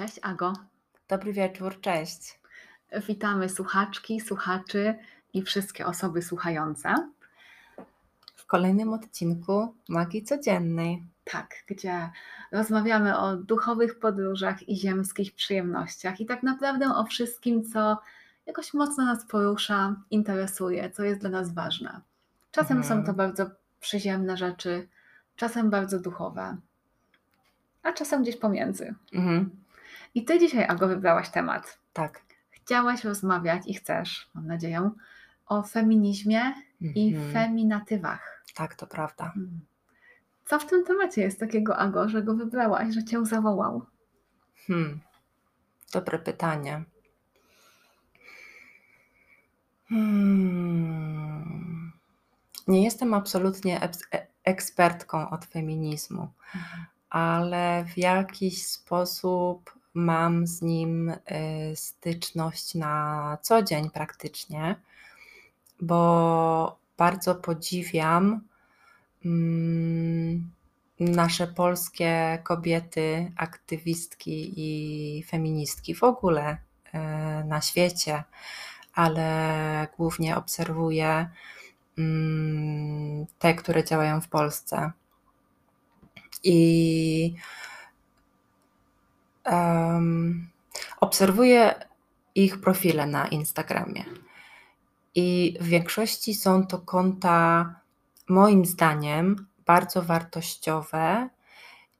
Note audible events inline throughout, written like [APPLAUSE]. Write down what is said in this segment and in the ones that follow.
Cześć Ago. Dobry wieczór, cześć. Witamy słuchaczki, słuchaczy i wszystkie osoby słuchające. W kolejnym odcinku Magii Codziennej. Tak, gdzie rozmawiamy o duchowych podróżach i ziemskich przyjemnościach i tak naprawdę o wszystkim, co jakoś mocno nas porusza, interesuje, co jest dla nas ważne. Czasem Mhm. są to bardzo przyziemne rzeczy, czasem bardzo duchowe, a czasem gdzieś pomiędzy. Mhm. I ty dzisiaj, Ago, wybrałaś temat. Tak. Chciałaś rozmawiać i chcesz, mam nadzieję, o feminizmie i Mhm. feminatywach. Tak, to prawda. Hmm. Co w tym temacie jest takiego, Ago, że go wybrałaś, że cię zawołał? Hmm. Dobre pytanie. Hmm. Nie jestem absolutnie e- ekspertką od feminizmu, ale w jakiś sposób mam z nim y, styczność na co dzień praktycznie, bo bardzo podziwiam mm, nasze polskie kobiety, aktywistki i feministki w ogóle y, na świecie, ale głównie obserwuję mm, te, które działają w Polsce. I em, obserwuję ich profile na Instagramie. I w większości są to konta, moim zdaniem, bardzo wartościowe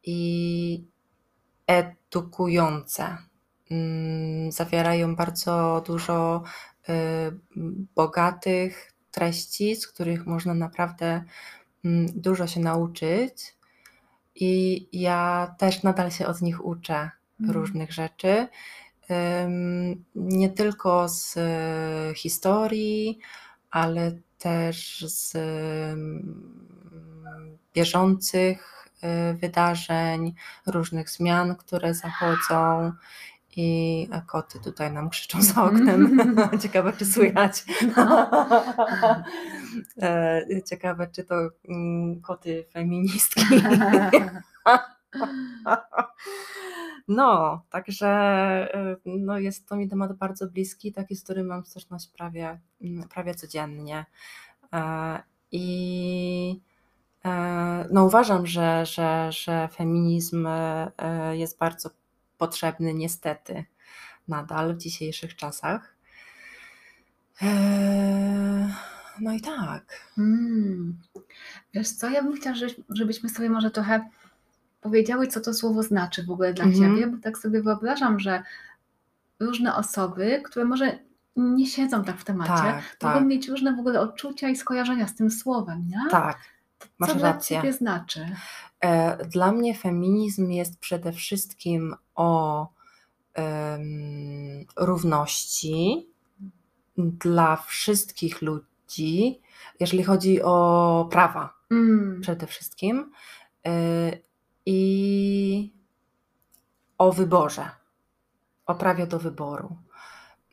i edukujące. Mm, Zawierają bardzo dużo y, bogatych treści, z których można naprawdę mm, dużo się nauczyć. I ja też nadal się od nich uczę. Różnych rzeczy. Nie tylko z e, historii, ale też z bieżących e, wydarzeń, różnych zmian, które zachodzą. I koty tutaj nam krzyczą za [LAUGHS] oknem. [LAUGHS] Ciekawe, czy słychać. [LAUGHS] E, Ciekawe, czy to mm, koty feministki. No, także e, no jest to mi temat bardzo bliski, taki, z którym mam styczność prawie, prawie codziennie. E, I e, no uważam, że, że, że feminizm e, jest bardzo potrzebny niestety nadal w dzisiejszych czasach. No i tak. Mm. Wiesz co, ja bym chciała, żebyś- żebyśmy sobie może trochę powiedziały, co to słowo znaczy w ogóle dla Mhm. ciebie, bo tak sobie wyobrażam, że różne osoby, które może nie siedzą tak w temacie, Tak, mogą tak, mieć różne w ogóle odczucia i skojarzenia z tym słowem, nie? tak, masz Co dla rację. ciebie znaczy? E, Dla mnie feminizm jest przede wszystkim o em, równości dla wszystkich ludzi, jeżeli chodzi o prawa Mm. przede wszystkim e, i o wyborze, o prawie do wyboru.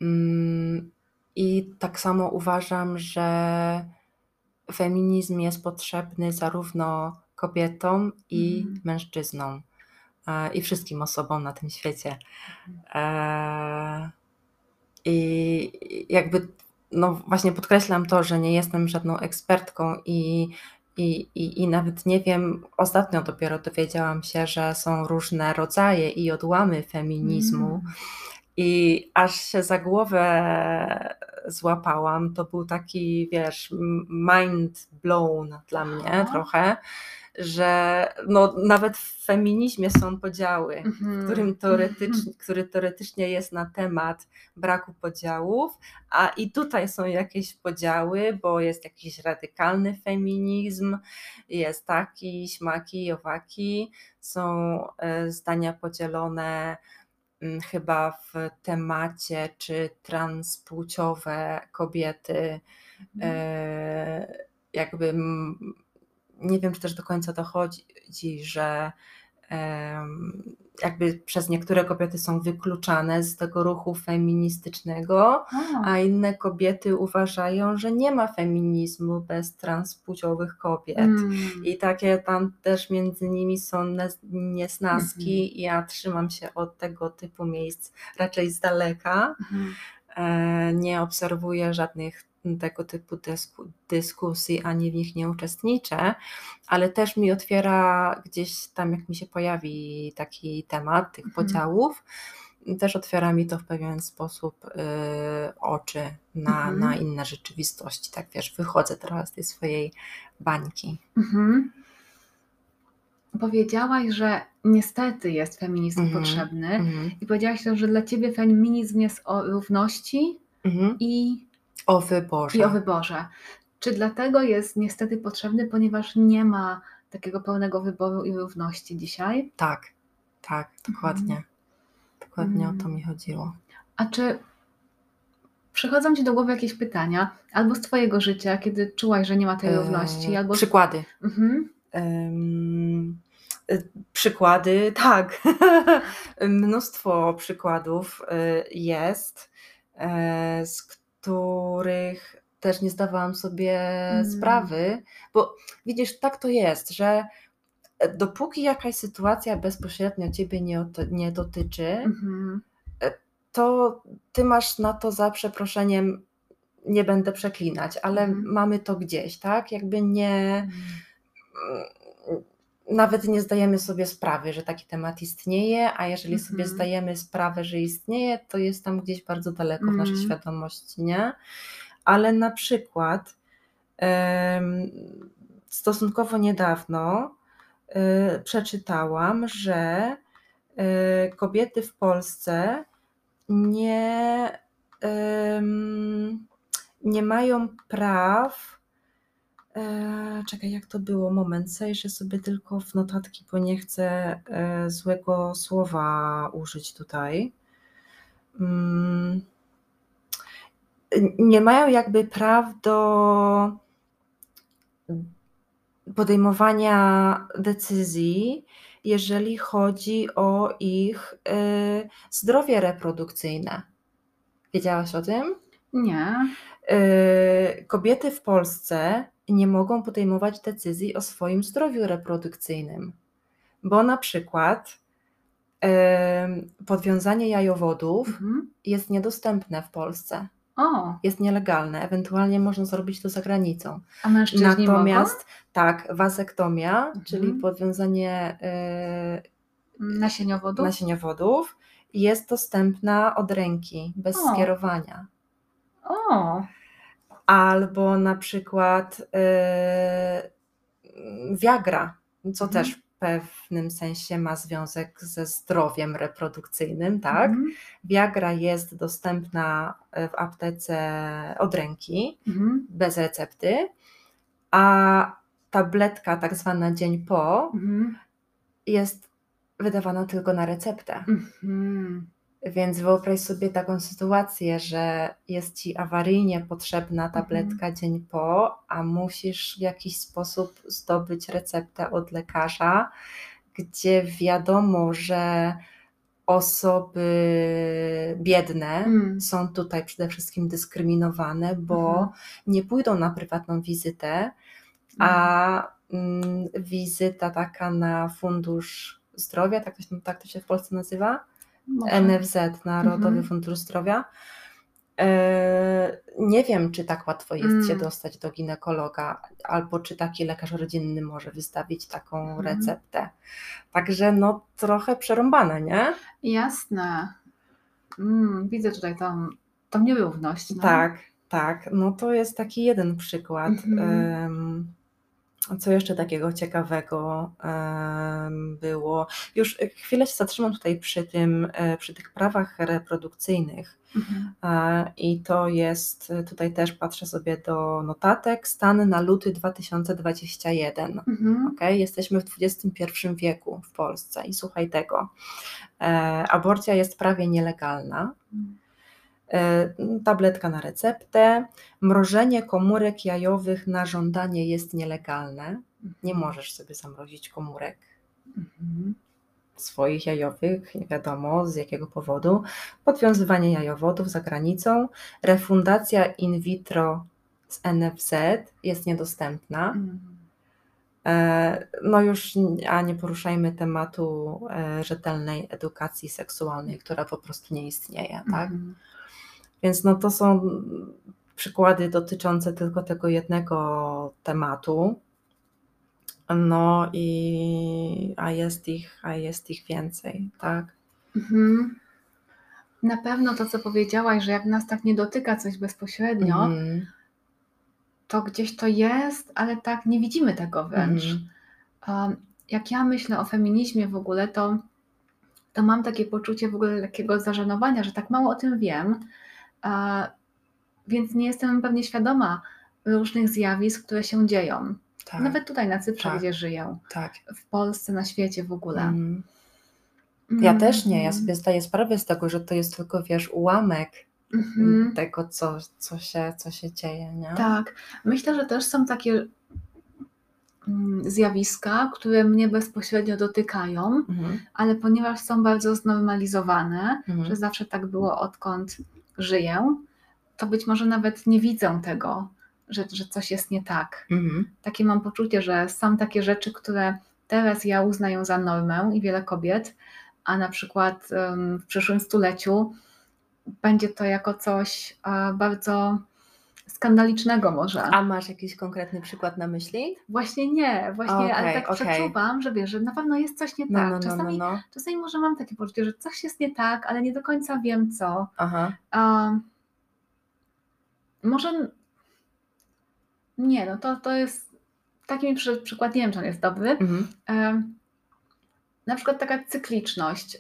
Mm, I tak samo uważam, że feminizm jest potrzebny zarówno kobietom i Mhm. mężczyznom e, i wszystkim osobom na tym świecie. E, I jakby, no właśnie podkreślam to, że nie jestem żadną ekspertką i, i, i, i nawet nie wiem, ostatnio dopiero dowiedziałam się, że są różne rodzaje i odłamy feminizmu. Mm. I aż się za głowę złapałam. To był taki, wiesz, mind blown dla mnie Aha. trochę, że no, nawet w feminizmie są podziały, w Mhm. którym teoretycznie, który teoretycznie jest na temat braku podziałów, a i tutaj są jakieś podziały, bo jest jakiś radykalny feminizm, jest taki, śmaki, owaki, są e, zdania podzielone mm, chyba w temacie, czy transpłciowe kobiety, Mhm. e, jakby mm, nie wiem, czy też do końca dochodzi, że em, jakby przez niektóre kobiety są wykluczane z tego ruchu feministycznego, O, a inne kobiety uważają, że nie ma feminizmu bez transpłciowych kobiet. mm, I takie tam też między nimi są niesnaski. Ja trzymam się od tego typu miejsc raczej z daleka. mhm. E, Nie obserwuję żadnych tego typu dysku, dyskusji, ani w nich nie uczestniczę, ale też mi otwiera gdzieś tam, jak mi się pojawi taki temat tych Mhm. podziałów, też otwiera mi to w pewien sposób y, oczy na, Mhm. na inne rzeczywistości. Tak wiesz, wychodzę trochę z tej swojej bańki. Mhm. Powiedziałaś, że niestety jest feminizm Mhm. potrzebny Mhm. i powiedziałaś też, że dla ciebie feminizm jest o równości Mhm. i, O wyborze. i o wyborze. Czy dlatego jest niestety potrzebny, ponieważ nie ma takiego pełnego wyboru i równości dzisiaj? Tak, tak, dokładnie. Dokładnie o to Mm. mi chodziło. A czy przychodzą ci do głowy jakieś pytania, albo z twojego życia, kiedy czułaś, że nie ma tej równości, E, albo... Przykłady. Mhm. Y, Przykłady, [LAUGHS] tak. Mnóstwo przykładów y, jest, e, z których też nie zdawałam sobie Mm. sprawy, bo widzisz, tak to jest, że dopóki jakaś sytuacja bezpośrednio ciebie nie, nie dotyczy, Mhm. to ty masz na to za przeproszeniem, nie będę przeklinać, ale Mhm. mamy to gdzieś, tak? Jakby nie nawet nie zdajemy sobie sprawy, że taki temat istnieje, a jeżeli sobie Mhm. zdajemy sprawę, że istnieje, to jest tam gdzieś bardzo daleko w naszej Mhm. świadomości, nie? Ale na przykład em, stosunkowo niedawno y, przeczytałam, że y, kobiety w Polsce nie, nie mają praw E, czekaj, jak to było? Moment, zajrzę sobie tylko w notatki, bo nie chcę e, złego słowa użyć tutaj. Mm, nie mają jakby praw do podejmowania decyzji, jeżeli chodzi o ich e, zdrowie reprodukcyjne. Wiedziałaś o tym? Nie. Kobiety w Polsce nie mogą podejmować decyzji o swoim zdrowiu reprodukcyjnym, bo na przykład yy, podwiązanie jajowodów Mhm. jest niedostępne w Polsce, O, jest nielegalne, ewentualnie można zrobić to za granicą. a mężczyźni Natomiast tak, wazektomia, czyli Mhm. podwiązanie mogą? Nasieniowodów? yy, nasieniowodów, jest dostępna od ręki, bez O. skierowania. O, albo na przykład yy, Viagra, co Mhm. też w pewnym sensie ma związek ze zdrowiem reprodukcyjnym, tak? Mhm. Viagra jest dostępna w aptece od ręki, Mhm. bez recepty, a tabletka tak zwana dzień po Mhm. jest wydawana tylko na receptę. Mhm. Więc wyobraź sobie taką sytuację, że jest ci awaryjnie potrzebna Mhm. tabletka dzień po, a musisz w jakiś sposób zdobyć receptę od lekarza, gdzie wiadomo, że osoby biedne Mm. są tutaj przede wszystkim dyskryminowane, bo Mhm. nie pójdą na prywatną wizytę, a mm, wizyta taka na fundusz zdrowia, tak to się, tak to się w Polsce nazywa? NFZ, Narodowy Mhm. Fundusz Zdrowia. E, Nie wiem, czy tak łatwo jest się Mm. dostać do ginekologa, albo czy taki lekarz rodzinny może wystawić taką Mhm. receptę. Także no trochę przerąbane, nie? Jasne. Mm, widzę tutaj tą, tą nierówność. No. Tak, tak. No to jest taki jeden przykład. Mhm. Em, Co jeszcze takiego ciekawego było? Już chwilę się zatrzymam tutaj przy tym, e, przy tych prawach reprodukcyjnych. Mhm. E, I to jest, tutaj też patrzę sobie do notatek, stan na luty 2021. Mhm. Ok, jesteśmy w XXI wieku w Polsce i słuchaj tego. E, aborcja jest prawie nielegalna. E, Tabletka na receptę, mrożenie komórek jajowych na żądanie jest nielegalne. Nie możesz sobie zamrozić komórek. Mhm. swoich jajowych, nie wiadomo z jakiego powodu, podwiązywanie jajowodów za granicą, refundacja in vitro z NFZ jest niedostępna. Mm. E, No już, a nie poruszajmy tematu e, rzetelnej edukacji seksualnej, która po prostu nie istnieje, tak? Mhm. Więc no to są przykłady dotyczące tylko tego jednego tematu. No i a jest ich, a jest ich więcej, tak? Mhm. Na pewno to, co powiedziałaś, że jak nas tak nie dotyka coś bezpośrednio, Mhm. to gdzieś to jest, ale tak nie widzimy tego wręcz. Mhm. Um, Jak ja myślę o feminizmie w ogóle, to, to mam takie poczucie w ogóle takiego zażenowania, że tak mało o tym wiem, więc nie jestem pewnie świadoma różnych zjawisk, które się dzieją. Tak, Nawet tutaj na Cyprze, tak. gdzie żyję, tak. w Polsce, na świecie w ogóle. Mhm. Ja też nie, ja Mhm. sobie zdaję sprawę z tego, że to jest tylko, wiesz, ułamek Mhm. tego, co, co, się, co się dzieje, nie? Tak, myślę, że też są takie mm, zjawiska, które mnie bezpośrednio dotykają, Mhm. ale ponieważ są bardzo znormalizowane, Mhm. że zawsze tak było odkąd żyję, to być może nawet nie widzę tego, że, że coś jest nie tak. Mhm. Takie mam poczucie, że są takie rzeczy, które teraz ja uznaję za normę i wiele kobiet, a na przykład w przyszłym stuleciu będzie to jako coś e, bardzo skandalicznego może. A masz jakiś konkretny przykład na myśli? Właśnie nie, właśnie, ale Okej, tak okej. przeczuwam, że wiesz, że na pewno jest coś nie No, tak. no, no, no, czasami, no. czasami może mam takie poczucie, że coś jest nie tak, ale nie do końca wiem co. Aha. A, może nie, no to, to jest taki mi przy, przykład, nie wiem, czy on jest dobry. Mhm. Em, na przykład taka cykliczność y,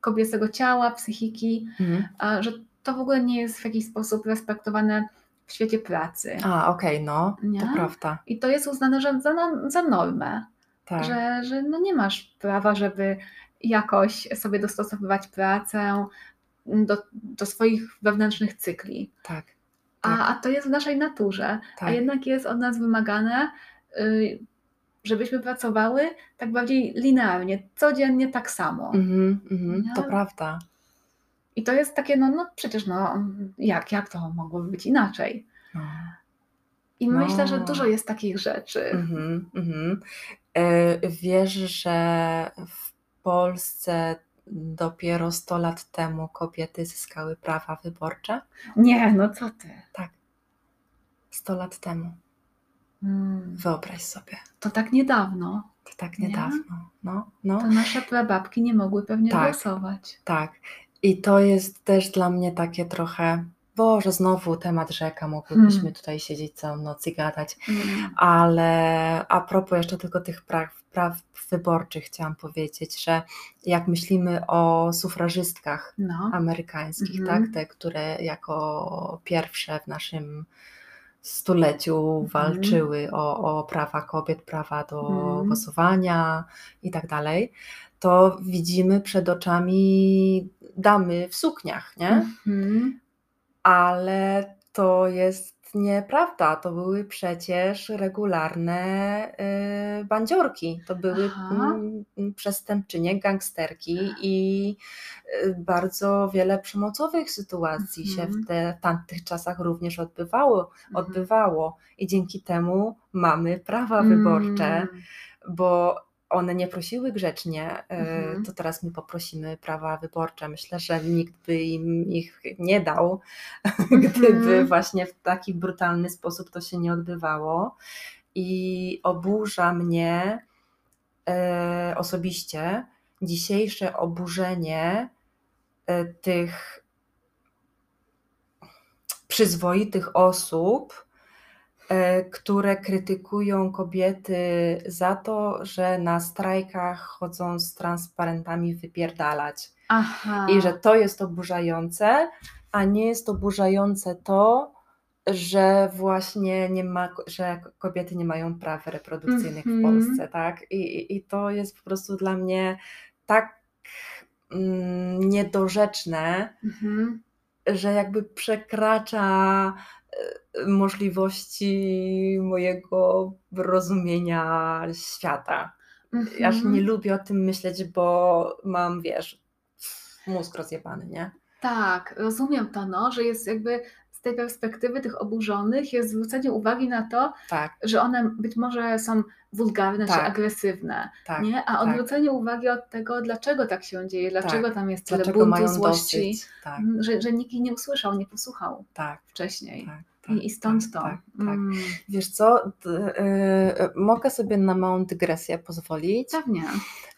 kobiecego ciała, psychiki, Mhm. a, że to w ogóle nie jest w jakiś sposób respektowane w świecie pracy. A, okej, no, to Nie? prawda. I to jest uznane że za, no- za normę. Tak. że, że no nie masz prawa, żeby jakoś sobie dostosowywać pracę do, do swoich wewnętrznych cykli. Tak. A, Tak. a to jest w naszej naturze, a Tak. jednak jest od nas wymagane, y, żebyśmy pracowały tak bardziej linearnie, codziennie tak samo. Mhm, mhm, to prawda. I to jest takie, no, no przecież no, jak, jak to mogłoby być inaczej? No. I No. myślę, że dużo jest takich rzeczy. Mhm, mhm. E, Wiesz, że w Polsce dopiero 100 lat temu kobiety zyskały prawa wyborcze? Nie, no co ty? Tak. 100 lat temu. Mm, Wyobraź sobie. to tak niedawno. To tak Nie? niedawno. No, no. To nasze prababki nie mogły pewnie Tak. głosować. Tak. I to jest też dla mnie takie trochę. Boże, znowu temat rzeka, mogłybyśmy Hmm. tutaj siedzieć całą noc i gadać. Mm. Ale a propos jeszcze tylko tych praw, praw wyborczych, chciałam powiedzieć, że jak myślimy o sufrażystkach No. amerykańskich, Mhm. tak, te, które jako pierwsze w naszym stuleciu walczyły o, o prawa kobiet, prawa do Mhm. głosowania i tak dalej, to widzimy przed oczami damy w sukniach, nie? Mhm. Ale to jest nieprawda. To były przecież regularne y, bandziorki. To były Aha. mm, przestępczynie, gangsterki i y, bardzo wiele przemocowych sytuacji się Mhm. w, te, w tamtych czasach również odbywało, odbywało. I dzięki temu mamy prawa wyborcze, Mm. bo one nie prosiły grzecznie, y, Mhm. to teraz my poprosimy prawa wyborcze. Myślę, że nikt by im ich nie dał, [LAUGHS] gdyby Mhm. właśnie w taki brutalny sposób to się nie odbywało. I oburza mnie e, osobiście dzisiejsze oburzenie e, tych przyzwoitych osób, e, które krytykują kobiety za to, że na strajkach chodzą z transparentami wypierdalać. Aha. I że to jest oburzające, a nie jest oburzające to, że właśnie nie ma, że kobiety nie mają praw reprodukcyjnych w Mhm. Polsce, tak? I, i- to jest po prostu dla mnie tak mm, niedorzeczne, Mhm. że jakby przekracza e, możliwości mojego rozumienia świata. Ja aż Mhm. nie lubię o tym myśleć, bo mam, wiesz, mózg rozjebany, nie? Tak, rozumiem to, no, że jest jakby z tej perspektywy tych oburzonych jest zwrócenie uwagi na to, Tak, że one być może są wulgarne czy Tak. agresywne, tak. nie? A tak. odwrócenie uwagi od tego, dlaczego tak się dzieje, dlaczego tam jest tyle Dlaczego buntu, złości? Tak, że, że nikt nie usłyszał, nie posłuchał tak, wcześniej. tak. tak, I, I stąd tak, to. Tak, tak. Mm, Wiesz co, d- y, mogę sobie na małą dygresję pozwolić. Pewnie.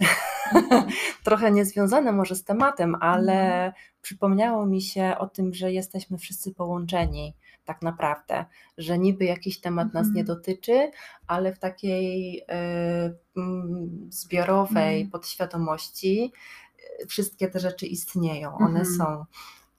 [LAUGHS] [LAUGHS] Trochę niezwiązane może z tematem, ale Mhm. przypomniało mi się o tym, że jesteśmy wszyscy połączeni tak naprawdę, że niby jakiś temat nas Mhm. nie dotyczy, ale w takiej y, zbiorowej Mhm. podświadomości y, wszystkie te rzeczy istnieją, one Mhm. są.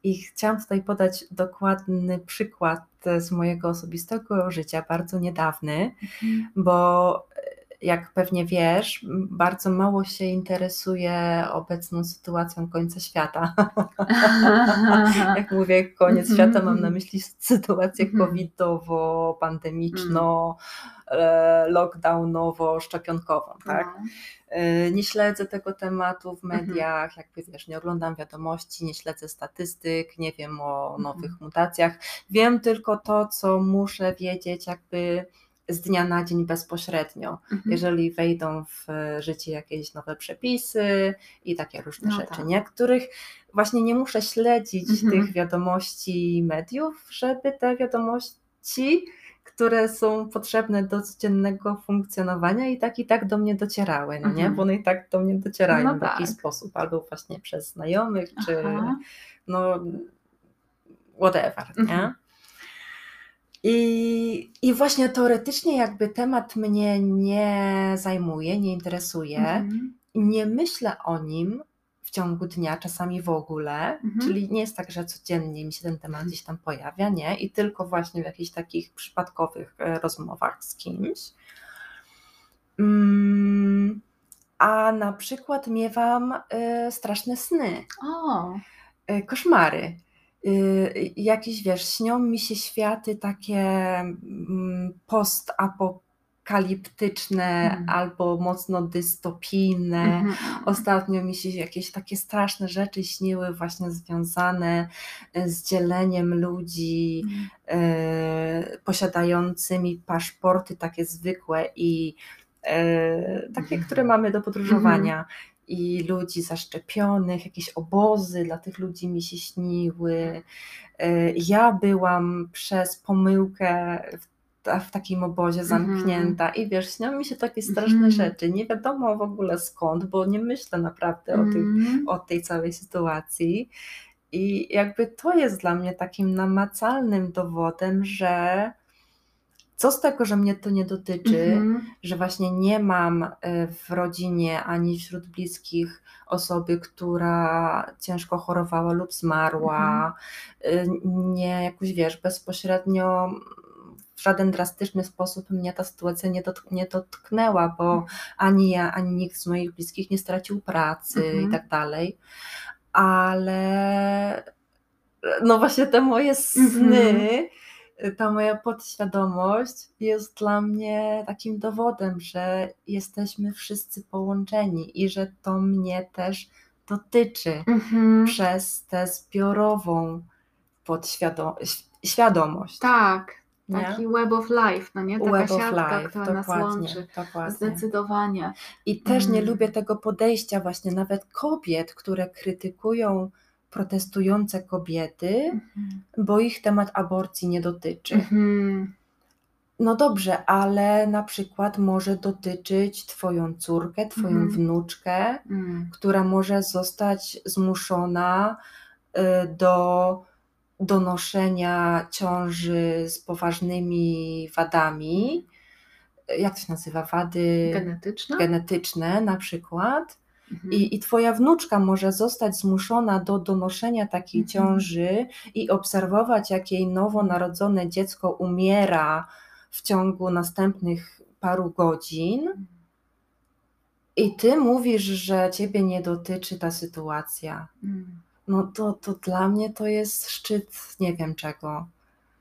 I chciałam tutaj podać dokładny przykład z mojego osobistego życia, bardzo niedawny, Mhm. bo e, jak pewnie wiesz, bardzo mało się interesuję obecną sytuacją końca świata. [LAUGHS] Jak mówię koniec Mhm, świata, mam na mhm. myśli sytuację Mhm. covidowo, pandemiczno, e, lockdownowo, szczepionkową, tak? No. E, Nie śledzę tego tematu w Mhm. mediach, jakby wiesz, nie oglądam wiadomości, nie śledzę statystyk, nie wiem o nowych Mhm. mutacjach. Wiem tylko to, co muszę wiedzieć jakby z dnia na dzień bezpośrednio. Mhm. Jeżeli wejdą w życie jakieś nowe przepisy i takie różne No rzeczy, tak. nie? Których właśnie nie muszę śledzić Mhm. tych wiadomości mediów, żeby te wiadomości które są potrzebne do codziennego funkcjonowania i tak i tak do mnie docierały, no nie? Mhm. Bo one i tak do mnie docierają No w jakiś tak. sposób, albo właśnie przez znajomych, czy Aha. no whatever, nie? I, I właśnie teoretycznie jakby temat mnie nie zajmuje, nie interesuje, Mhm. nie myślę o nim w ciągu dnia, czasami w ogóle, Mhm. czyli nie jest tak, że codziennie mi się ten temat gdzieś tam pojawia, nie? I tylko właśnie w jakichś takich przypadkowych e, rozmowach z kimś. Mm, a na przykład miewam e, straszne sny, O, e, koszmary. Y, Jakieś, wiesz, śnią mi się światy takie mm, postapokaliptyczne Mhm. albo mocno dystopijne. mhm. Ostatnio mi się jakieś takie straszne rzeczy śniły, właśnie związane e, z dzieleniem ludzi Mhm. e, posiadającymi paszporty takie zwykłe i e, takie, które mamy do podróżowania. I ludzi zaszczepionych, jakieś obozy dla tych ludzi mi się śniły. E, Ja byłam przez pomyłkę w, w takim obozie Mhm. zamknięta i wiesz, śnią mi się takie straszne Mhm. rzeczy. Nie wiadomo w ogóle skąd, bo nie myślę naprawdę o, tych, Mhm. o tej całej sytuacji. I jakby to jest dla mnie takim namacalnym dowodem, że co z tego, że mnie to nie dotyczy, Mhm. że właśnie nie mam y, w rodzinie ani wśród bliskich osoby, która ciężko chorowała lub zmarła, y, nie jakoś wiesz, bezpośrednio w żaden drastyczny sposób mnie ta sytuacja nie, dotk- nie dotknęła, bo ani ja, ani nikt z moich bliskich nie stracił pracy Mhm. i tak dalej. Ale no właśnie te moje sny, ta moja podświadomość jest dla mnie takim dowodem, że jesteśmy wszyscy połączeni i że to mnie też dotyczy Mhm. przez tę zbiorową podświadomość, świadomość. Tak, nie? taki web of life, no nie? Taka Web of siatka, life, która nas dokładnie, łączy. dokładnie. Zdecydowanie. I też nie Mm. lubię tego podejścia właśnie nawet kobiet, które krytykują protestujące kobiety, Mhm. bo ich temat aborcji nie dotyczy. Mhm. No dobrze, ale na przykład może dotyczyć Twoją córkę, Twoją Mhm. wnuczkę, Mm. która może zostać zmuszona y, do donoszenia ciąży z poważnymi wadami. Jak to się nazywa? Wady Genetyczna? genetyczne na przykład. Mhm. I, I twoja wnuczka może zostać zmuszona do donoszenia takiej Mhm. ciąży i obserwować, jak jej nowonarodzone dziecko umiera w ciągu następnych paru godzin. I ty mówisz, że ciebie nie dotyczy ta sytuacja. Mm. No to, to dla mnie to jest szczyt nie wiem czego.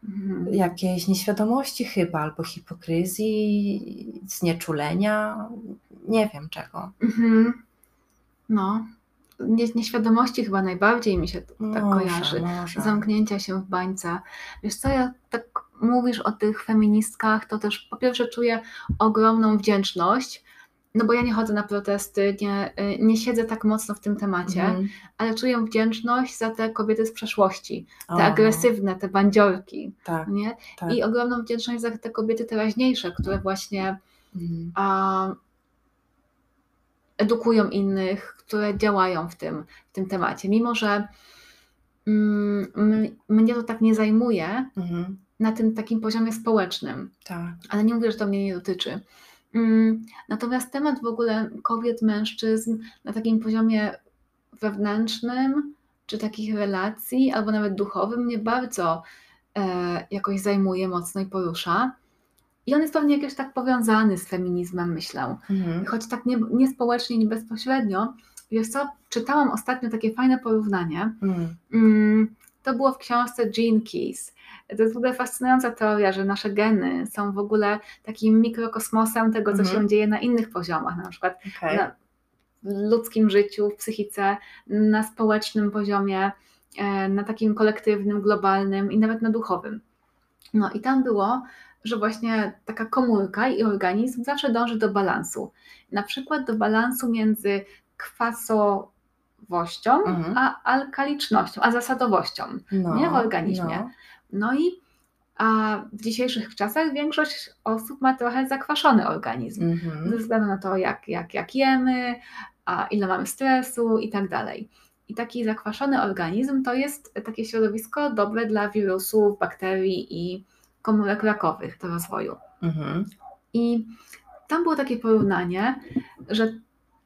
Mhm. jakiejś nieświadomości chyba, albo hipokryzji, znieczulenia, nie wiem czego. Mhm. No, nie, nieświadomości chyba najbardziej mi się tak Może, kojarzy. może. Zamknięcia się w bańce. Wiesz co, ja tak mówisz o tych feministkach, to też po pierwsze czuję ogromną wdzięczność, no bo ja nie chodzę na protesty, nie, y, nie siedzę tak mocno w tym temacie, Mhm. ale czuję wdzięczność za te kobiety z przeszłości, te O, agresywne, te bandziorki, Tak, nie? tak. I ogromną wdzięczność za te kobiety teraźniejsze, które właśnie Mhm. a, edukują innych, które działają w tym, w tym temacie. Mimo, że mm, mnie to tak nie zajmuje Mhm. na tym takim poziomie społecznym, Tak. ale nie mówię, że to mnie nie dotyczy. Mm, Natomiast temat w ogóle kobiet, mężczyzn na takim poziomie wewnętrznym, czy takich relacji, albo nawet duchowym, mnie bardzo e, jakoś zajmuje mocno i porusza. I on jest pewnie jakoś tak powiązany z feminizmem, myślę. Mhm. Choć tak nie, nie społecznie, nie bezpośrednio. Wiesz co, czytałam ostatnio takie fajne porównanie. Mhm. Mm, To było w książce Gene Keys. To jest w ogóle fascynująca teoria, że nasze geny są w ogóle takim mikrokosmosem tego, co Mhm. się dzieje na innych poziomach, na przykład Okej. na, w ludzkim życiu, w psychice, na społecznym poziomie, e, na takim kolektywnym, globalnym i nawet na duchowym. No i tam było, że właśnie taka komórka i organizm zawsze dąży do balansu. Na przykład do balansu między kwasowością Mhm. a alkalicznością, a zasadowością No, nie w organizmie. no. No i a w dzisiejszych czasach większość osób ma trochę zakwaszony organizm Mhm. ze względu na to, jak, jak, jak jemy, a ile mamy stresu i tak dalej. I taki zakwaszony organizm to jest takie środowisko dobre dla wirusów, bakterii i komórek rakowych do rozwoju. Mhm. I tam było takie porównanie, że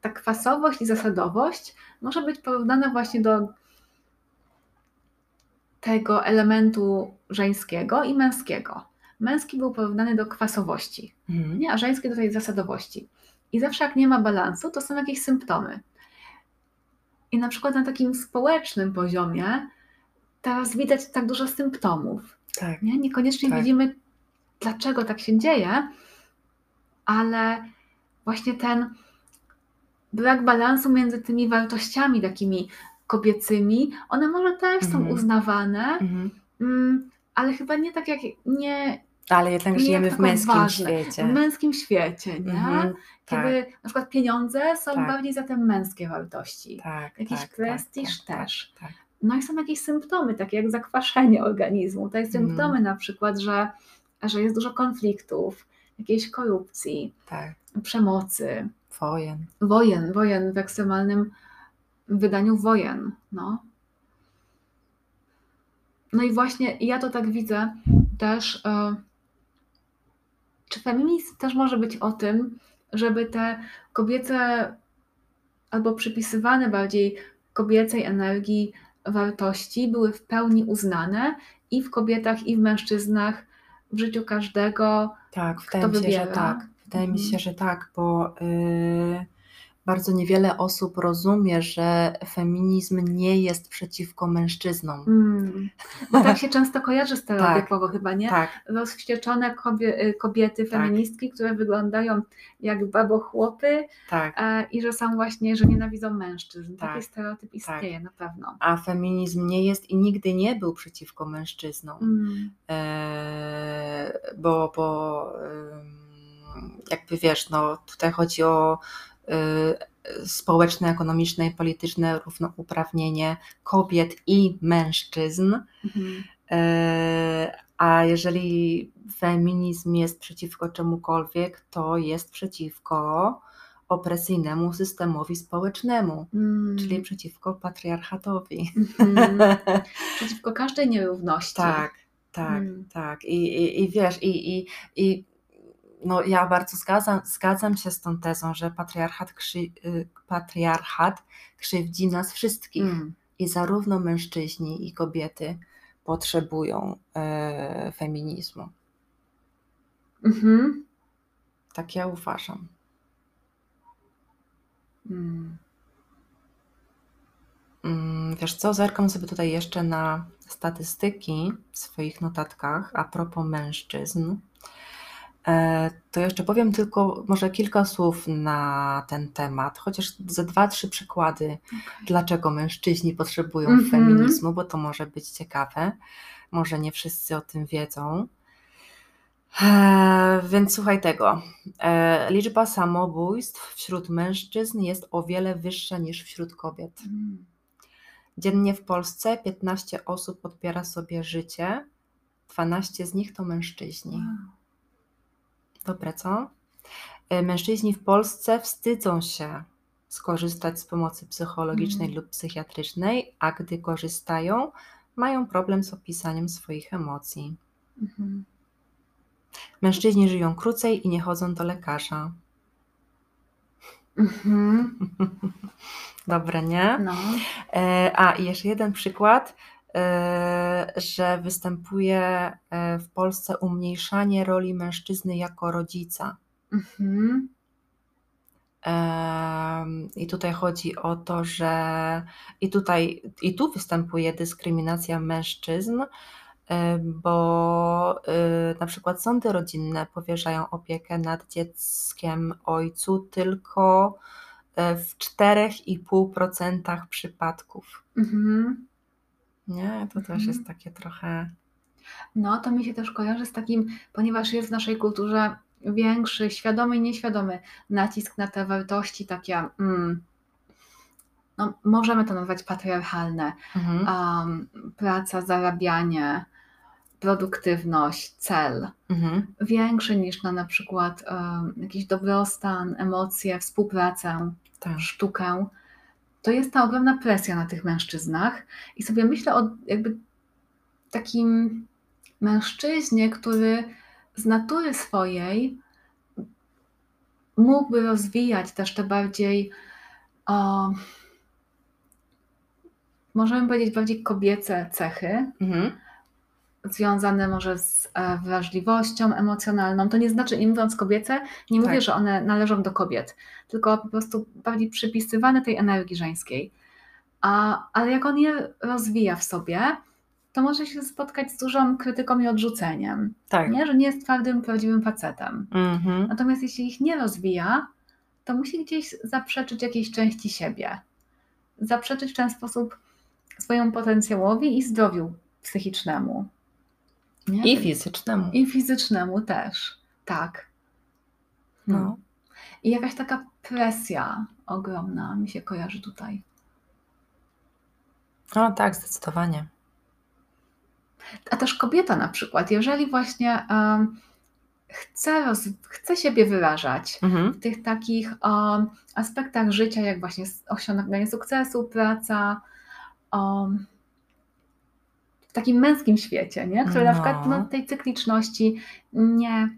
ta kwasowość i zasadowość może być porównana właśnie do tego elementu żeńskiego i męskiego. Męski był porównany do kwasowości, Mhm. nie, a żeński do tej zasadowości. I zawsze jak nie ma balansu, to są jakieś symptomy. I na przykład na takim społecznym poziomie teraz widać tak dużo symptomów. Tak. Nie? Niekoniecznie Tak. widzimy, dlaczego tak się dzieje, ale właśnie ten brak balansu między tymi wartościami takimi kobiecymi, one może też są Mhm. uznawane, Mhm. mm, ale chyba nie tak jak nie Ale jednak Nie żyjemy w męskim ważne. świecie. w męskim świecie, nie? Tak, Kiedy na przykład pieniądze są Tak. bardziej za te męskie wartości. tak, Jakiś tak, prestiż tak, tak, też. No i są jakieś symptomy, takie jak zakwaszenie organizmu. Tutaj Mhm. symptomy na przykład, że, że jest dużo konfliktów, jakiejś korupcji, tak. przemocy, Wojen. wojen, wojen w ekstremalnym wydaniu wojen. No. No i właśnie ja to tak widzę też. E, czy feminizm też może być o tym, żeby te kobiece albo przypisywane bardziej kobiecej energii wartości były w pełni uznane i w kobietach, i w mężczyznach, w życiu każdego. Tak, wydaje mi się, że wybiera? tak. Wydaje mi Mhm. się, że tak, bo y, bardzo niewiele osób rozumie, że feminizm nie jest przeciwko mężczyznom. Mm. [LAUGHS] Bo tak się często kojarzy stereotypowo chyba, nie? Tak, Rozwścieczone kobie, y, kobiety, Tak. feministki, które wyglądają jak babochłopy tak. e, i że są właśnie, że nienawidzą mężczyzn. Tak. Taki stereotyp istnieje na pewno. A feminizm nie jest i nigdy nie był przeciwko mężczyznom. Mm. E, bo, bo jakby wiesz, no tutaj chodzi o społeczne, ekonomiczne i polityczne równouprawnienie kobiet i mężczyzn. Mhm. E, A jeżeli feminizm jest przeciwko czemukolwiek, to jest przeciwko opresyjnemu systemowi społecznemu, Mm. czyli przeciwko patriarchatowi. Mhm. [LAUGHS] Przeciwko każdej nierówności. Tak, tak, Mm. tak. I, i, i wiesz, i, i, i no, ja bardzo zgadzam, zgadzam się z tą tezą, że patriarchat, krzy, y, patriarchat krzywdzi nas wszystkich. Mm. I zarówno mężczyźni i kobiety potrzebują e, feminizmu. Mhm. Tak ja uważam. Mm. Mm, Mm, Wiesz co, zerkam sobie tutaj jeszcze na statystyki w swoich notatkach a propos mężczyzn. E, To jeszcze powiem tylko może kilka słów na ten temat, chociaż ze dwa, trzy przykłady, dlaczego mężczyźni potrzebują Mhm. feminizmu, bo to może być ciekawe. Może nie wszyscy o tym wiedzą. E, Więc słuchaj tego. E, Liczba samobójstw wśród mężczyzn jest o wiele wyższa niż wśród kobiet. Mm. Dziennie w Polsce 15 osób odbiera sobie życie, 12 z nich to mężczyźni. Wow. Dobre, co? E, Mężczyźni w Polsce wstydzą się skorzystać z pomocy psychologicznej Mm. lub psychiatrycznej, a gdy korzystają, mają problem z opisaniem swoich emocji. Mhm. Mężczyźni żyją krócej i nie chodzą do lekarza. Mhm. [LAUGHS] Dobre, nie? No. E, A i jeszcze jeden przykład, że występuje e, w Polsce umniejszanie roli mężczyzny jako rodzica. Mhm. Em, I tutaj chodzi o to, że i tutaj i tu występuje dyskryminacja mężczyzn, e, bo e, na przykład sądy rodzinne powierzają opiekę nad dzieckiem ojcu tylko e, w 4,5% przypadków. Mhm. Nie, to też Mhm. jest takie trochę. No, to mi się też kojarzy z takim, ponieważ jest w naszej kulturze większy, świadomy i nieświadomy nacisk na te wartości takie, mm, no, możemy to nazwać patriarchalne. Mhm. Um, praca, zarabianie, produktywność, cel. Mhm. Większy niż na na przykład um, jakiś dobrostan, emocje, współpracę, Tak. sztukę. To jest ta ogromna presja na tych mężczyznach. I sobie myślę o jakby takim mężczyźnie, który z natury swojej mógłby rozwijać też te bardziej, o, możemy powiedzieć, bardziej kobiece cechy, Mhm. Związane może z e, wrażliwością emocjonalną. To nie znaczy, nie mówiąc kobiece, nie mówię, Tak. że one należą do kobiet, tylko po prostu bardziej przypisywane tej energii żeńskiej. A, ale jak on je rozwija w sobie, to może się spotkać z dużą krytyką i odrzuceniem. Tak. Nie? Że nie jest twardym, prawdziwym facetem. Mhm. Natomiast jeśli ich nie rozwija, to musi gdzieś zaprzeczyć jakiejś części siebie. Zaprzeczyć w ten sposób swojemu potencjałowi i zdrowiu psychicznemu. Nie? I fizycznemu. I fizycznemu też. Tak. No. No. I jakaś taka presja ogromna mi się kojarzy tutaj. O tak, zdecydowanie. A też kobieta na przykład, jeżeli właśnie um, chce, roz, chce siebie wyrażać Mhm. w tych takich um, aspektach życia, jak właśnie osiąganie sukcesu, praca, um, takim męskim świecie, nie? który na przykład No. no, tej cykliczności nie,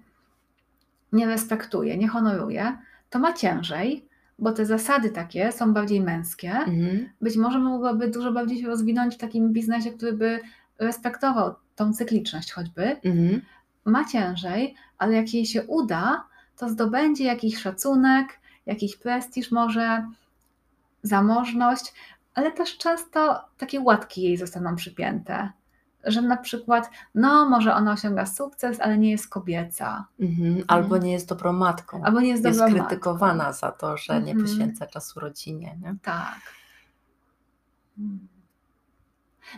nie respektuje, nie honoruje, to ma ciężej, bo te zasady takie są bardziej męskie. Mhm. Być może mogłaby dużo bardziej się rozwinąć w takim biznesie, który by respektował tą cykliczność choćby. Mhm. Ma ciężej, ale jak jej się uda, to zdobędzie jakiś szacunek, jakiś prestiż może, zamożność, ale też często takie łatki jej zostaną przypięte. Że na przykład, no może ona osiąga sukces, ale nie jest kobieca. Mhm. Albo nie jest dobrą matką. Albo nie jest jest dobrą krytykowana matką. za to, że nie Mhm. poświęca czasu rodzinie. Nie? Tak. Mm.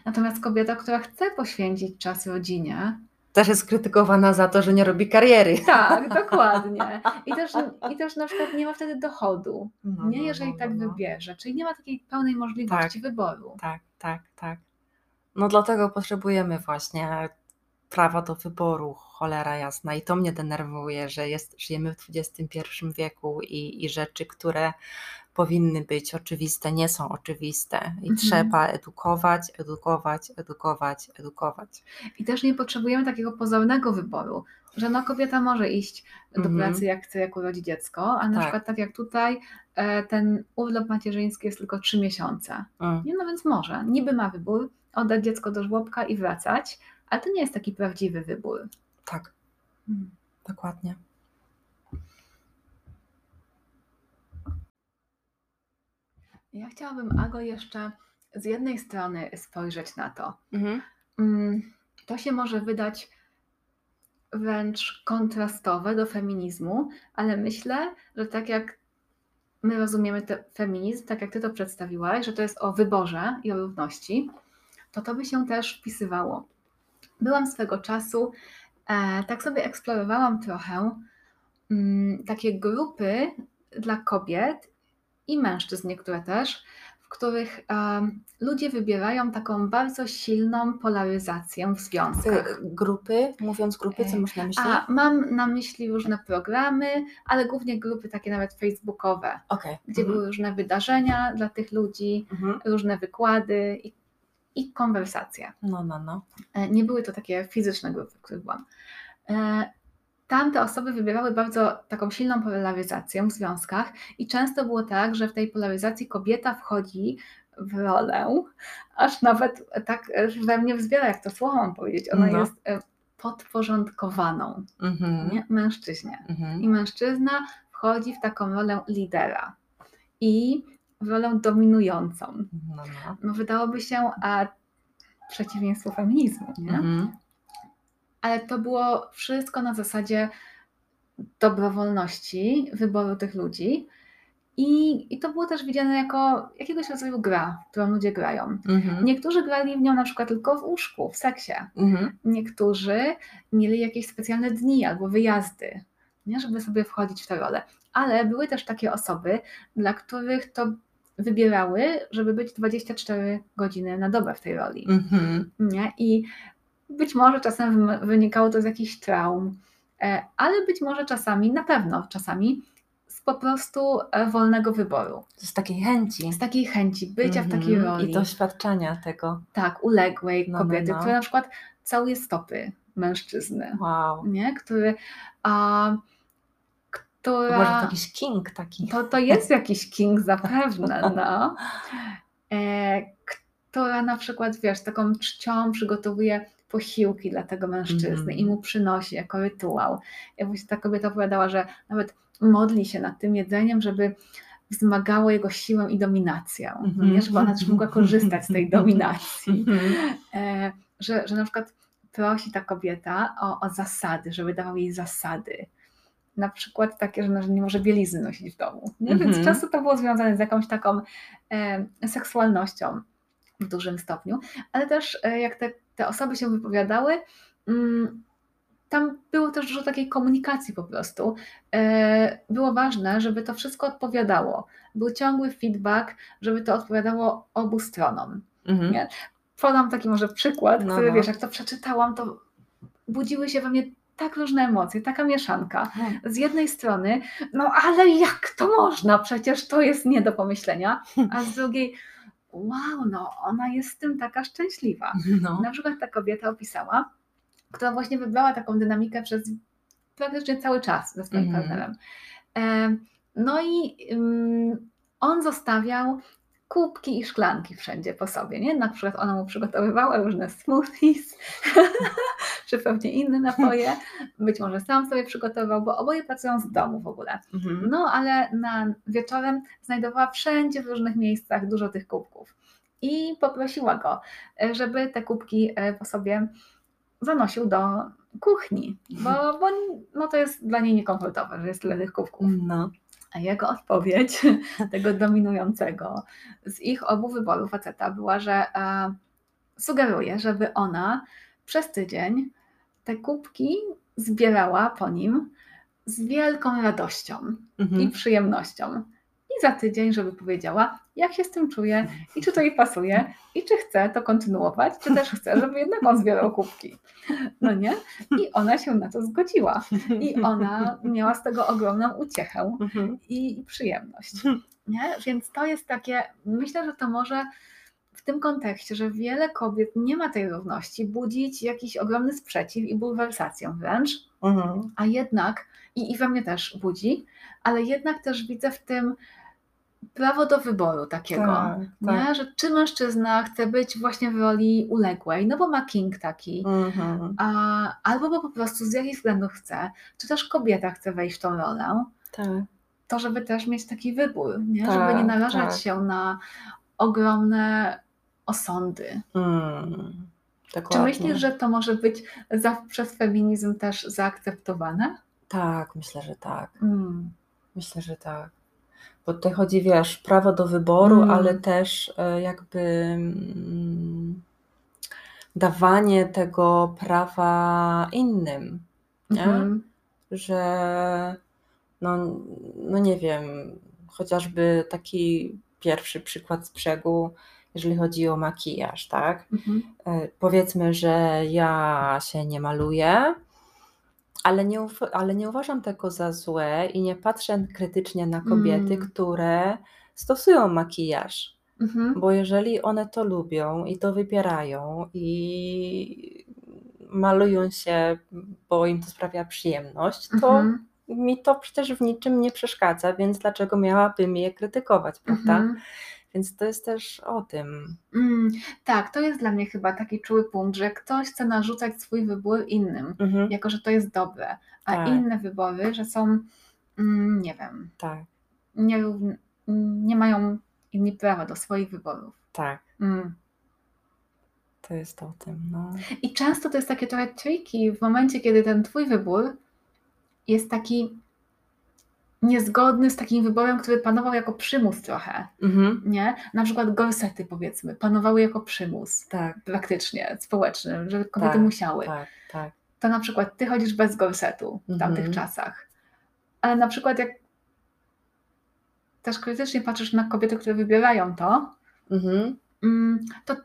Natomiast kobieta, która chce poświęcić czas rodzinie, Też jest krytykowana za to, że nie robi kariery. tak, dokładnie. [LAUGHS] I też, I też na przykład nie ma wtedy dochodu, No, nie no, jeżeli no, tak no, no. wybierze, czyli nie ma takiej pełnej możliwości wyboru. Tak, tak, tak. No dlatego potrzebujemy właśnie prawa do wyboru, cholera jasna. I to mnie denerwuje, że jest, żyjemy w XXI wieku i, i rzeczy, które powinny być oczywiste, nie są oczywiste. I Mhm. trzeba edukować, edukować, edukować, edukować. I też nie potrzebujemy takiego pozornego wyboru, że no kobieta może iść do Mhm. pracy jak chce, jak urodzi dziecko, a na Tak. przykład tak jak tutaj e, ten urlop macierzyński jest tylko trzy miesiące. Mm. Nie, no więc może, niby ma wybór, oddać dziecko do żłobka i wracać, ale to nie jest taki prawdziwy wybór. Tak, Mm. dokładnie. Ja chciałabym, Ago, jeszcze z jednej strony spojrzeć na to, Mhm. mm, to się może wydać wręcz kontrastowe do feminizmu, ale myślę, że tak jak my rozumiemy te, feminizm, tak jak ty to przedstawiłaś, że to jest o wyborze i o równości, to to by się też wpisywało. Byłam swego czasu, e, tak sobie eksplorowałam trochę mm, takie grupy dla kobiet i mężczyzn niektóre też, w których em, ludzie wybierają taką bardzo silną polaryzację w związkach. Y, Grupy, mówiąc grupy, co E, masz na myśli? A mam na myśli różne programy, ale głównie grupy takie nawet facebookowe, Okej. gdzie Mhm. były różne wydarzenia dla tych ludzi, Mhm. różne wykłady i, i konwersacje. No, no, no. E, Nie były to takie fizyczne grupy, w których byłam. E, Tam te osoby wybierały bardzo taką silną polaryzację w związkach i często było tak, że w tej polaryzacji kobieta wchodzi w rolę, aż nawet tak we mnie wzbiera, jak to słowo mam powiedzieć, ona No. jest e, podporządkowaną Mhm. nie? mężczyźnie. Mhm. I mężczyzna wchodzi w taką rolę lidera i rolę dominującą. No, no. No wydałoby się, a przeciwieństwo feminizmu, nie? Mhm. Ale to było wszystko na zasadzie dobrowolności wyboru tych ludzi. I, I to było też widziane jako jakiegoś rodzaju gra, którą ludzie grają. Mhm. Niektórzy grali w nią na przykład tylko w łóżku, w seksie. Mhm. Niektórzy mieli jakieś specjalne dni albo wyjazdy, nie, żeby sobie wchodzić w tę rolę. Ale były też takie osoby, dla których to wybierały, żeby być 24 godziny na dobę w tej roli. Mhm. Nie? I być może czasem wynikało to z jakichś traum, e, ale być może czasami, na pewno czasami, z po prostu e, wolnego wyboru. Z takiej chęci. Z takiej chęci bycia w takiej Mhm. roli. I doświadczenia tego. Tak, uległej No, no, kobiety, no. która na przykład całuje stopy mężczyzny, Wow. nie? który, a, która, Może to jakiś king taki. to, to jest jakiś king zapewne, [LAUGHS] no. E, która na przykład, wiesz, taką czcią przygotowuje posiłki dla tego mężczyzny Mhm. i mu przynosi jako rytuał. Ja właśnie ta kobieta opowiadała, że nawet modli się nad tym jedzeniem, żeby wzmagało jego siłę i dominację, Mhm. nie? żeby ona też mogła korzystać z tej [LAUGHS] dominacji. Mhm. E, że, że na przykład prosi ta kobieta o, o zasady, żeby dawał jej zasady. Na przykład takie, że, że nie może bielizny nosić w domu. Nie? Więc Mhm. często to było związane z jakąś taką e, seksualnością w dużym stopniu, ale też e, jak te, te osoby się wypowiadały, mm, tam było też dużo takiej komunikacji po prostu. E, było ważne, żeby to wszystko odpowiadało. Był ciągły feedback, żeby to odpowiadało obu stronom. Mhm. Nie? Podam taki może przykład, No, który no. wiesz, jak to przeczytałam, to budziły się we mnie tak różne emocje, taka mieszanka. Z jednej strony, no ale jak to można? Przecież to jest nie do pomyślenia. A z drugiej, wow, no ona jest z tym taka szczęśliwa. No. Na przykład ta kobieta opisała, która właśnie wybrała taką dynamikę przez praktycznie cały czas ze swoim Mhm. partnerem. No i on zostawiał kubki i szklanki wszędzie po sobie, nie? Na przykład ona mu przygotowywała różne smoothies, [LAUGHS] czy pewnie inne napoje, być może sam sobie przygotował, bo oboje pracują z domu w ogóle. Mhm. No, ale na wieczorem znajdowała wszędzie w różnych miejscach dużo tych kubków. I poprosiła go, żeby te kubki e, po sobie zanosił do kuchni, bo, bo no to jest dla niej niekomfortowe, że jest tyle tych kubków. No. A jego odpowiedź [LAUGHS] tego dominującego z ich obu wyborów faceta była, że e, sugeruje, żeby ona przez tydzień te kubki zbierała po nim z wielką radością i Mhm. przyjemnością. I za tydzień, żeby powiedziała, jak się z tym czuje i czy to jej pasuje i czy chce to kontynuować, czy też chce, żeby jednak on zbierał kubki. No nie? I ona się na to zgodziła. I ona miała z tego ogromną uciechę Mhm. i, i przyjemność. Nie? Więc to jest takie, myślę, że to może w tym kontekście, że wiele kobiet nie ma tej równości, budzić jakiś ogromny sprzeciw i bulwersację wręcz, Mhm. a jednak, i, i we mnie też budzi, ale jednak też widzę w tym prawo do wyboru takiego. Tak, Nie? tak. Że czy mężczyzna chce być właśnie w roli uległej, no bo ma king taki, Mhm. a, albo bo po prostu z jakichś względów chce, czy też kobieta chce wejść w tą rolę, Tak. to żeby też mieć taki wybór, nie? żeby Tak, nie narażać tak. się na ogromne osądy. Mm, Czy myślisz, że to może być za, przez feminizm też zaakceptowane? Tak, myślę, że tak. Mm. Myślę, że tak. Bo tutaj chodzi, wiesz, prawo do wyboru, Mm. ale też e, jakby mm, dawanie tego prawa innym, nie? Mhm. Że no, no nie wiem, chociażby taki pierwszy przykład z brzegu, jeżeli chodzi o makijaż, tak? Mhm. E, Powiedzmy, że ja się nie maluję, ale nie, ale nie uważam tego za złe i nie patrzę krytycznie na kobiety, Mm. które stosują makijaż. Mhm. Bo jeżeli one to lubią i to wybierają i malują się, bo im to sprawia przyjemność, to Mhm. Mi to przecież w niczym nie przeszkadza, więc dlaczego miałabym je krytykować, prawda? Mhm. Więc to jest też o tym. Mm, tak, to jest dla mnie chyba taki czuły punkt, że ktoś chce narzucać swój wybór innym, Mhm. jako że to jest dobre, a Tak. inne wybory, że są, mm, nie wiem, Tak, nie, nie mają inni prawa do swoich wyborów. tak, Mm. to jest o tym. No. I często to jest takie trochę tricky w momencie, kiedy ten twój wybór jest taki niezgodny z takim wyborem, który panował jako przymus trochę, Mhm. nie? Na przykład gorsety powiedzmy, panowały jako przymus Tak, praktycznie społeczny, że kobiety Tak, musiały. tak, tak. To na przykład ty chodzisz bez gorsetu w tamtych Mhm. czasach, ale na przykład jak też krytycznie patrzysz na kobiety, które wybierają to, Mhm. mm, to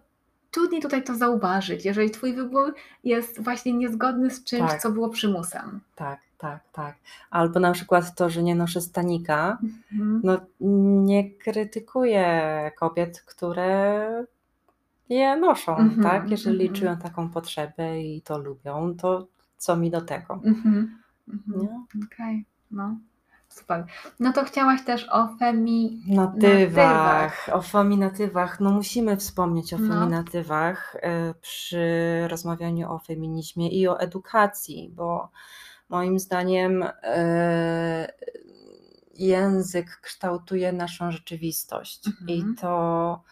trudniej tutaj to zauważyć, jeżeli twój wybór jest właśnie niezgodny z czymś, Tak. co było przymusem. Tak, tak, tak. Albo na przykład to, że nie noszę stanika. Mhm. No, nie krytykuję kobiet, które je noszą, Mhm, tak? Jeżeli mhm. czują taką potrzebę i to lubią, to co mi do tego? Mhm. Nie? Okej, no super. No to chciałaś też o femi... Natywach, o feminatywach. No musimy wspomnieć o No. feminatywach e, przy rozmawianiu o feminizmie i o edukacji, bo moim zdaniem e, język kształtuje naszą rzeczywistość Mhm. i to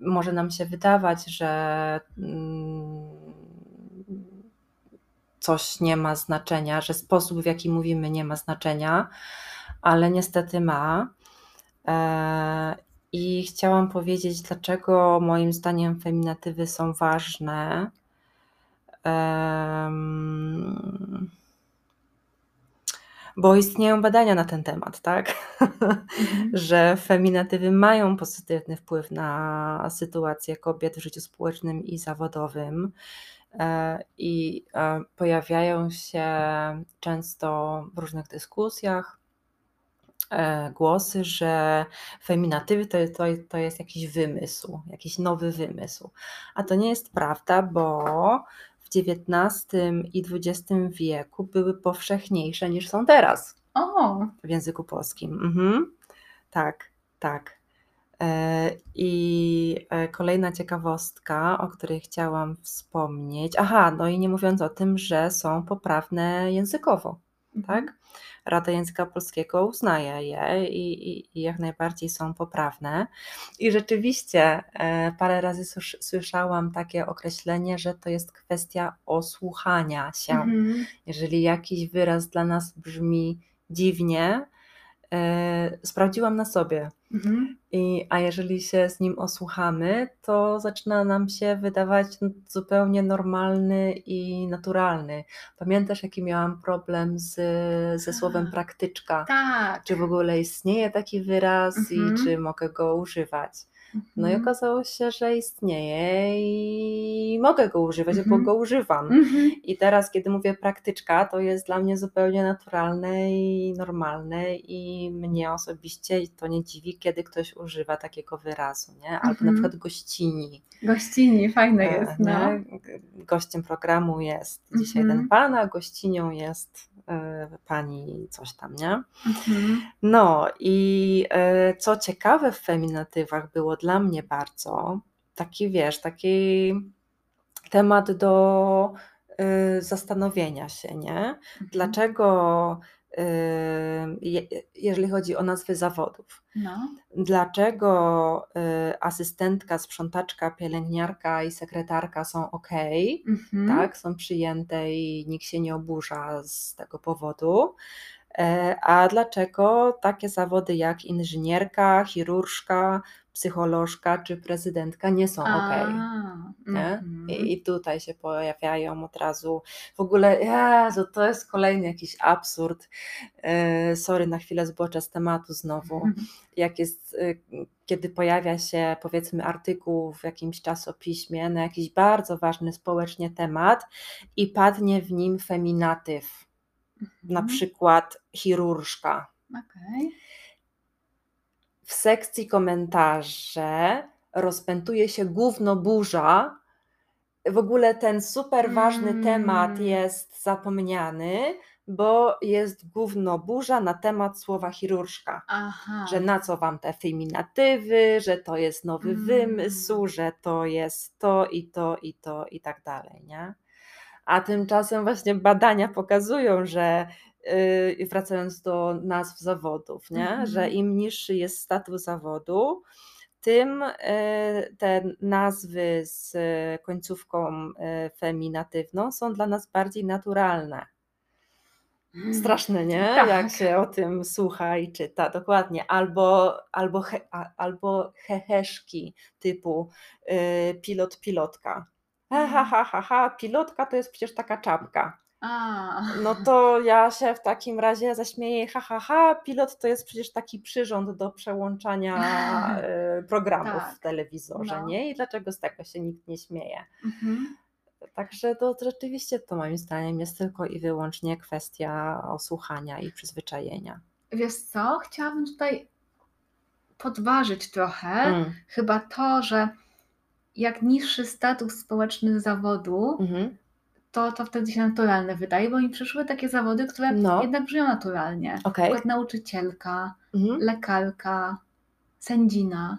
może nam się wydawać, że mm, coś nie ma znaczenia, że sposób w jaki mówimy nie ma znaczenia, ale niestety ma. E, I chciałam powiedzieć, dlaczego moim zdaniem feminatywy są ważne. Em, Bo istnieją badania na ten temat, tak? Mhm. [LAUGHS] Że feminatywy mają pozytywny wpływ na sytuację kobiet w życiu społecznym i zawodowym. E, I e, pojawiają się często w różnych dyskusjach e, głosy, że feminatywy to, to, to jest jakiś wymysł, jakiś nowy wymysł. A to nie jest prawda, bo XIX i XX wieku były powszechniejsze niż są teraz O, w języku polskim. Mhm. Tak, tak. E, I e, kolejna ciekawostka, o której chciałam wspomnieć. Aha, no i nie mówiąc o tym, że są poprawne językowo, mhm. tak? Rada Języka Polskiego uznaje je i, i, i jak najbardziej są poprawne. I rzeczywiście e, parę razy słysz- słyszałam takie określenie, że to jest kwestia osłuchania się Mhm. jeżeli jakiś wyraz dla nas brzmi dziwnie, e, sprawdziłam na sobie. Mhm. I, a jeżeli się z nim osłuchamy, to zaczyna nam się wydawać zupełnie normalny i naturalny. Pamiętasz, jaki miałam problem z, ze słowem praktyczka? Tak. Czy w ogóle istnieje taki wyraz Mhm. i czy mogę go używać? No i Mhm. okazało się, że istnieje i mogę go używać, bo Mhm. go używam. Mhm. I teraz, kiedy mówię praktyczka, to jest dla mnie zupełnie naturalne i normalne i mnie osobiście to nie dziwi, kiedy ktoś używa takiego wyrazu, nie? Albo na Mhm. przykład gościni. Gościni, fajne e, jest, no. Gościem programu jest dzisiaj ten pan, a gościnią jest pani coś tam, nie? Mhm. No i e, co ciekawe w feminatywach było dla mnie bardzo, taki wiesz, taki temat do e, zastanowienia się, nie? Mhm. Dlaczego jeżeli chodzi o nazwy zawodów. No. Dlaczego y, asystentka, sprzątaczka, pielęgniarka i sekretarka są ok, Mhm. tak, są przyjęte i nikt się nie oburza z tego powodu. E, A dlaczego takie zawody jak inżynierka, chirurżka, psycholożka czy prezydentka nie są ok? Nie? mhm. I, I tutaj się pojawiają od razu. W ogóle, Jezu, to jest kolejny jakiś absurd. E, Sorry, na chwilę zboczę z tematu znowu. [LAUGHS] Jak jest, y, kiedy pojawia się powiedzmy artykuł w jakimś czasopiśmie na jakiś bardzo ważny społecznie temat i padnie w nim feminatyw, na Mhm. przykład chirurżka. Okej. W sekcji komentarze rozpętuje się gówno burza. W ogóle ten super ważny temat Mm. jest zapomniany, bo jest gówno burza na temat słowa chirurżka. Aha. Że na co wam te feminatywy, że to jest nowy Mm. wymysł, że to jest to i to i to i tak dalej, nie? A tymczasem właśnie badania pokazują, że yy, wracając do nazw zawodów, nie? Mhm. że im niższy jest status zawodu, tym yy, te nazwy z końcówką yy, feminatywną są dla nas bardziej naturalne. Straszne, nie? Tak. Jak się o tym słucha i czyta, dokładnie. Albo, albo, he, albo heheszki typu y, pilot, pilotka. Ha, ha, ha, ha, ha, pilotka to jest przecież taka czapka. A. No to ja się w takim razie zaśmieję, ha, ha, ha, pilot to jest przecież taki przyrząd do przełączania y, [LAUGHS] programów Tak. w telewizorze, No. nie? I dlaczego z tego się nikt nie śmieje? Mhm. Także to rzeczywiście to moim zdaniem jest tylko i wyłącznie kwestia osłuchania i przyzwyczajenia. Wiesz co? Chciałabym tutaj podważyć trochę. Mm. Chyba to, że jak niższy status społeczny zawodu, Mhm. to, to wtedy się naturalne wydaje, bo mi przyszły takie zawody, które No. jednak brzmią naturalnie. Na Okej. przykład nauczycielka, Mhm. lekarka, sędzina,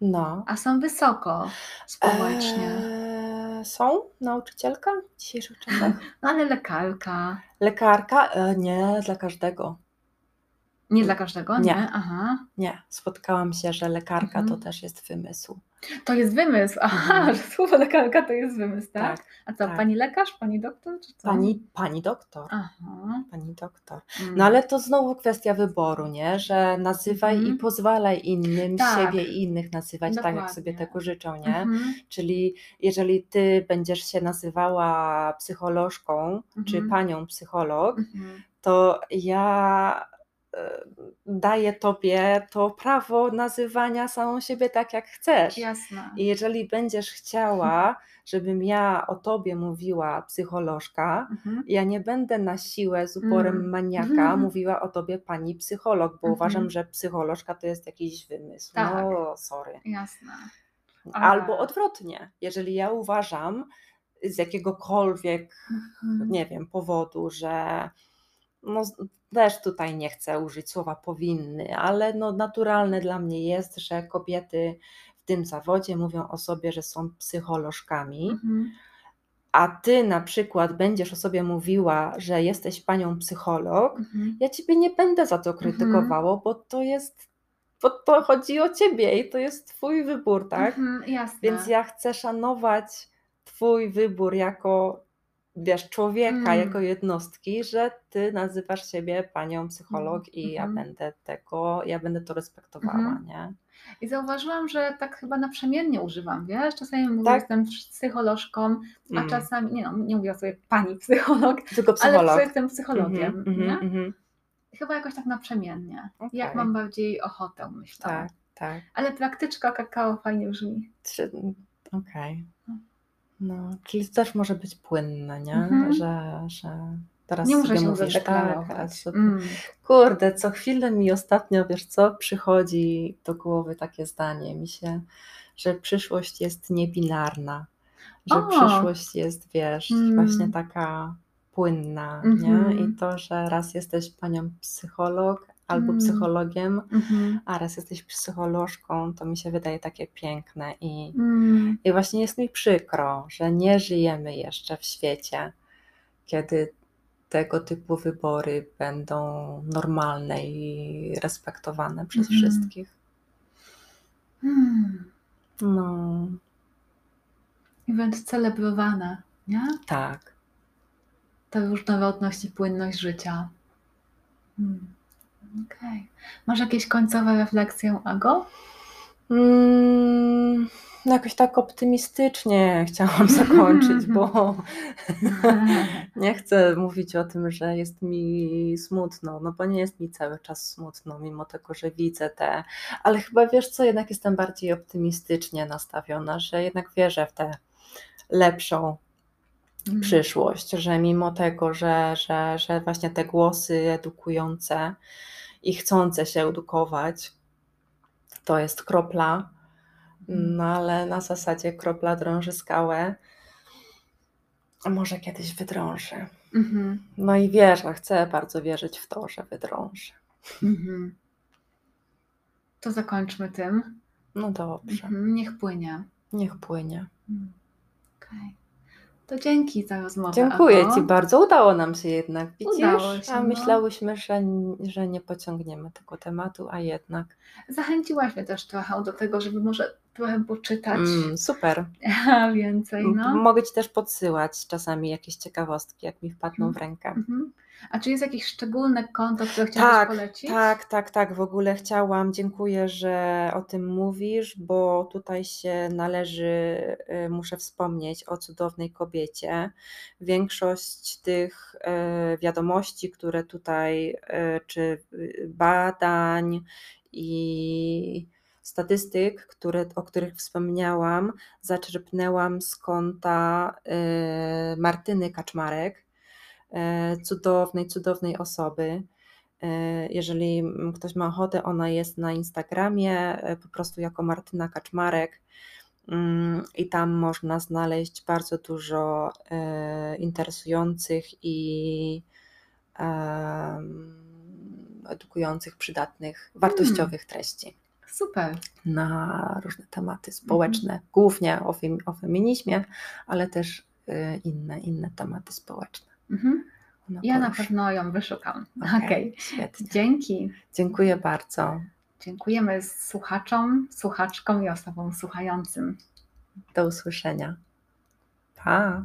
No. a są wysoko społecznie. Eee, są nauczycielka w dzisiejszych czasach? [LAUGHS] No ale lekarka. Lekarka? E, nie, dla każdego. Nie dla każdego, nie? Nie. Aha. Nie, spotkałam się, że lekarka Mhm. to też jest wymysł. To jest wymysł. Aha, Mhm. że słowo lekarka to jest wymysł, tak? Tak. A co, tak. pani lekarz, pani doktor, czy co? Pani, pani doktor. Aha. Pani doktor. Mm. No ale to znowu kwestia wyboru, nie? Że nazywaj Mhm. i pozwalaj innym Tak. siebie i innych nazywać tak, jak sobie Dokładnie. tego życzą, nie? Mhm. Czyli jeżeli ty będziesz się nazywała psycholożką czy Mhm. panią psycholog, Mhm. to ja e, daję tobie to prawo nazywania samą siebie tak, jak chcesz. Jasne. I jeżeli będziesz chciała, [LAUGHS] żebym ja o tobie mówiła psycholożka, Mhm. ja nie będę na siłę z uporem Mm. maniaka Mhm. mówiła o tobie pani psycholog, bo Mhm. uważam, że psycholożka to jest jakiś wymysł. Tak. No, sorry. Jasne. Albo A. odwrotnie. Jeżeli ja uważam z jakiegokolwiek, Mhm. nie wiem, powodu, że no też tutaj nie chcę użyć słowa powinny, ale no naturalne dla mnie jest, że kobiety w tym zawodzie mówią o sobie, że są psycholożkami, Mhm. a ty na przykład będziesz o sobie mówiła, że jesteś panią psycholog, Mhm. ja ciebie nie będę za to krytykowało, bo to jest, bo to chodzi o ciebie i to jest twój wybór, tak? Mhm. Jasne. Więc ja chcę szanować twój wybór jako wiesz, człowieka, Mm. jako jednostki, że ty nazywasz siebie panią psycholog i ja Mhm. będę tego, ja będę to respektowała, Mhm. nie? I zauważyłam, że tak chyba naprzemiennie używam, wiesz? Czasami mówię, Tak? jestem psycholożką, a Mm. czasami, nie no, nie mówię sobie pani [LAUGHS] psycholog, Tylko ale psycholog. jestem psychologiem, Mhm, nie? mhm, mhm. Chyba jakoś tak naprzemiennie. Jak Okej. mam bardziej ochotę, myślę. Tak, tak. Ale praktyczka kakao fajnie brzmi. Okej. No, czyli to też może być płynne, nie? Mhm. Że, że teraz nie muszę się mówisz, tak, teraz sobie... Mm. Kurde, co chwilę mi ostatnio, wiesz co, przychodzi do głowy takie zdanie mi się, że przyszłość jest niebinarna, że O! przyszłość jest, wiesz, Mm. właśnie taka płynna, nie? Mhm. I to, że raz jesteś panią psycholog albo Mm. psychologiem, Mhm. a raz jesteś psycholożką, to mi się wydaje takie piękne i, Mm. i właśnie jest mi przykro, że nie żyjemy jeszcze w świecie, kiedy tego typu wybory będą normalne i respektowane przez Mhm. wszystkich. Hmm. No, I wręcz celebrowane, nie? tak. Ta różnorodność i płynność życia. Hmm. Okej. Masz jakieś końcowe refleksje, Ago? Mm, no jakoś tak optymistycznie chciałam [LAUGHS] zakończyć, bo nie chcę mówić o tym, że jest mi smutno, no bo nie jest mi cały czas smutno, mimo tego, że widzę te, ale chyba wiesz co, jednak jestem bardziej optymistycznie nastawiona, że jednak wierzę w tę lepszą Mhm. przyszłość, że mimo tego, że, że, że właśnie te głosy edukujące i chcące się edukować, to jest kropla, Mhm. no ale na zasadzie kropla drąży skałę, a może kiedyś wydrąży. Mhm. No i wierzę, chcę bardzo wierzyć w to, że wydrąży. Mhm. To zakończmy tym. No dobrze, Mhm. Niech płynie. niech płynie. Mm. Okej. To dzięki za rozmowę. Dziękuję. Ci bardzo. Udało nam się jednak, widzisz? Udało się, a no. myślałyśmy, że, że nie pociągniemy tego tematu, a jednak. Zachęciłaś mnie też trochę do tego, żeby może trochę poczytać Mm, super. [LAUGHS] więcej. No. Mogę Ci też podsyłać czasami jakieś ciekawostki, jak mi wpadną w rękę. Mhm. A czy jest jakieś szczególne konto, które chciałabyś Tak, polecić? tak, tak, tak. W ogóle chciałam, dziękuję, że o tym mówisz, bo tutaj się należy, y, muszę wspomnieć o cudownej kobiecie. Większość tych y, wiadomości, które tutaj, y, czy badań i statystyk, które, o których wspomniałam, zaczerpnęłam z konta Martyny Kaczmarek cudownej, cudownej osoby. E, Jeżeli mm, ktoś ma ochotę, ona jest na Instagramie e, po prostu jako Martyna Kaczmarek Mm, i tam można znaleźć bardzo dużo e, interesujących i edukujących, przydatnych, wartościowych treści Super. na różne tematy społeczne, głównie o, fem, o feminizmie, ale też e, inne, inne tematy społeczne. Mhm. Ona Ja na pewno ją wyszukam. Okej, Okej. Świetnie. Dzięki. Dziękuję bardzo. Dziękujemy słuchaczom, słuchaczkom i osobom słuchającym. Do usłyszenia. Pa.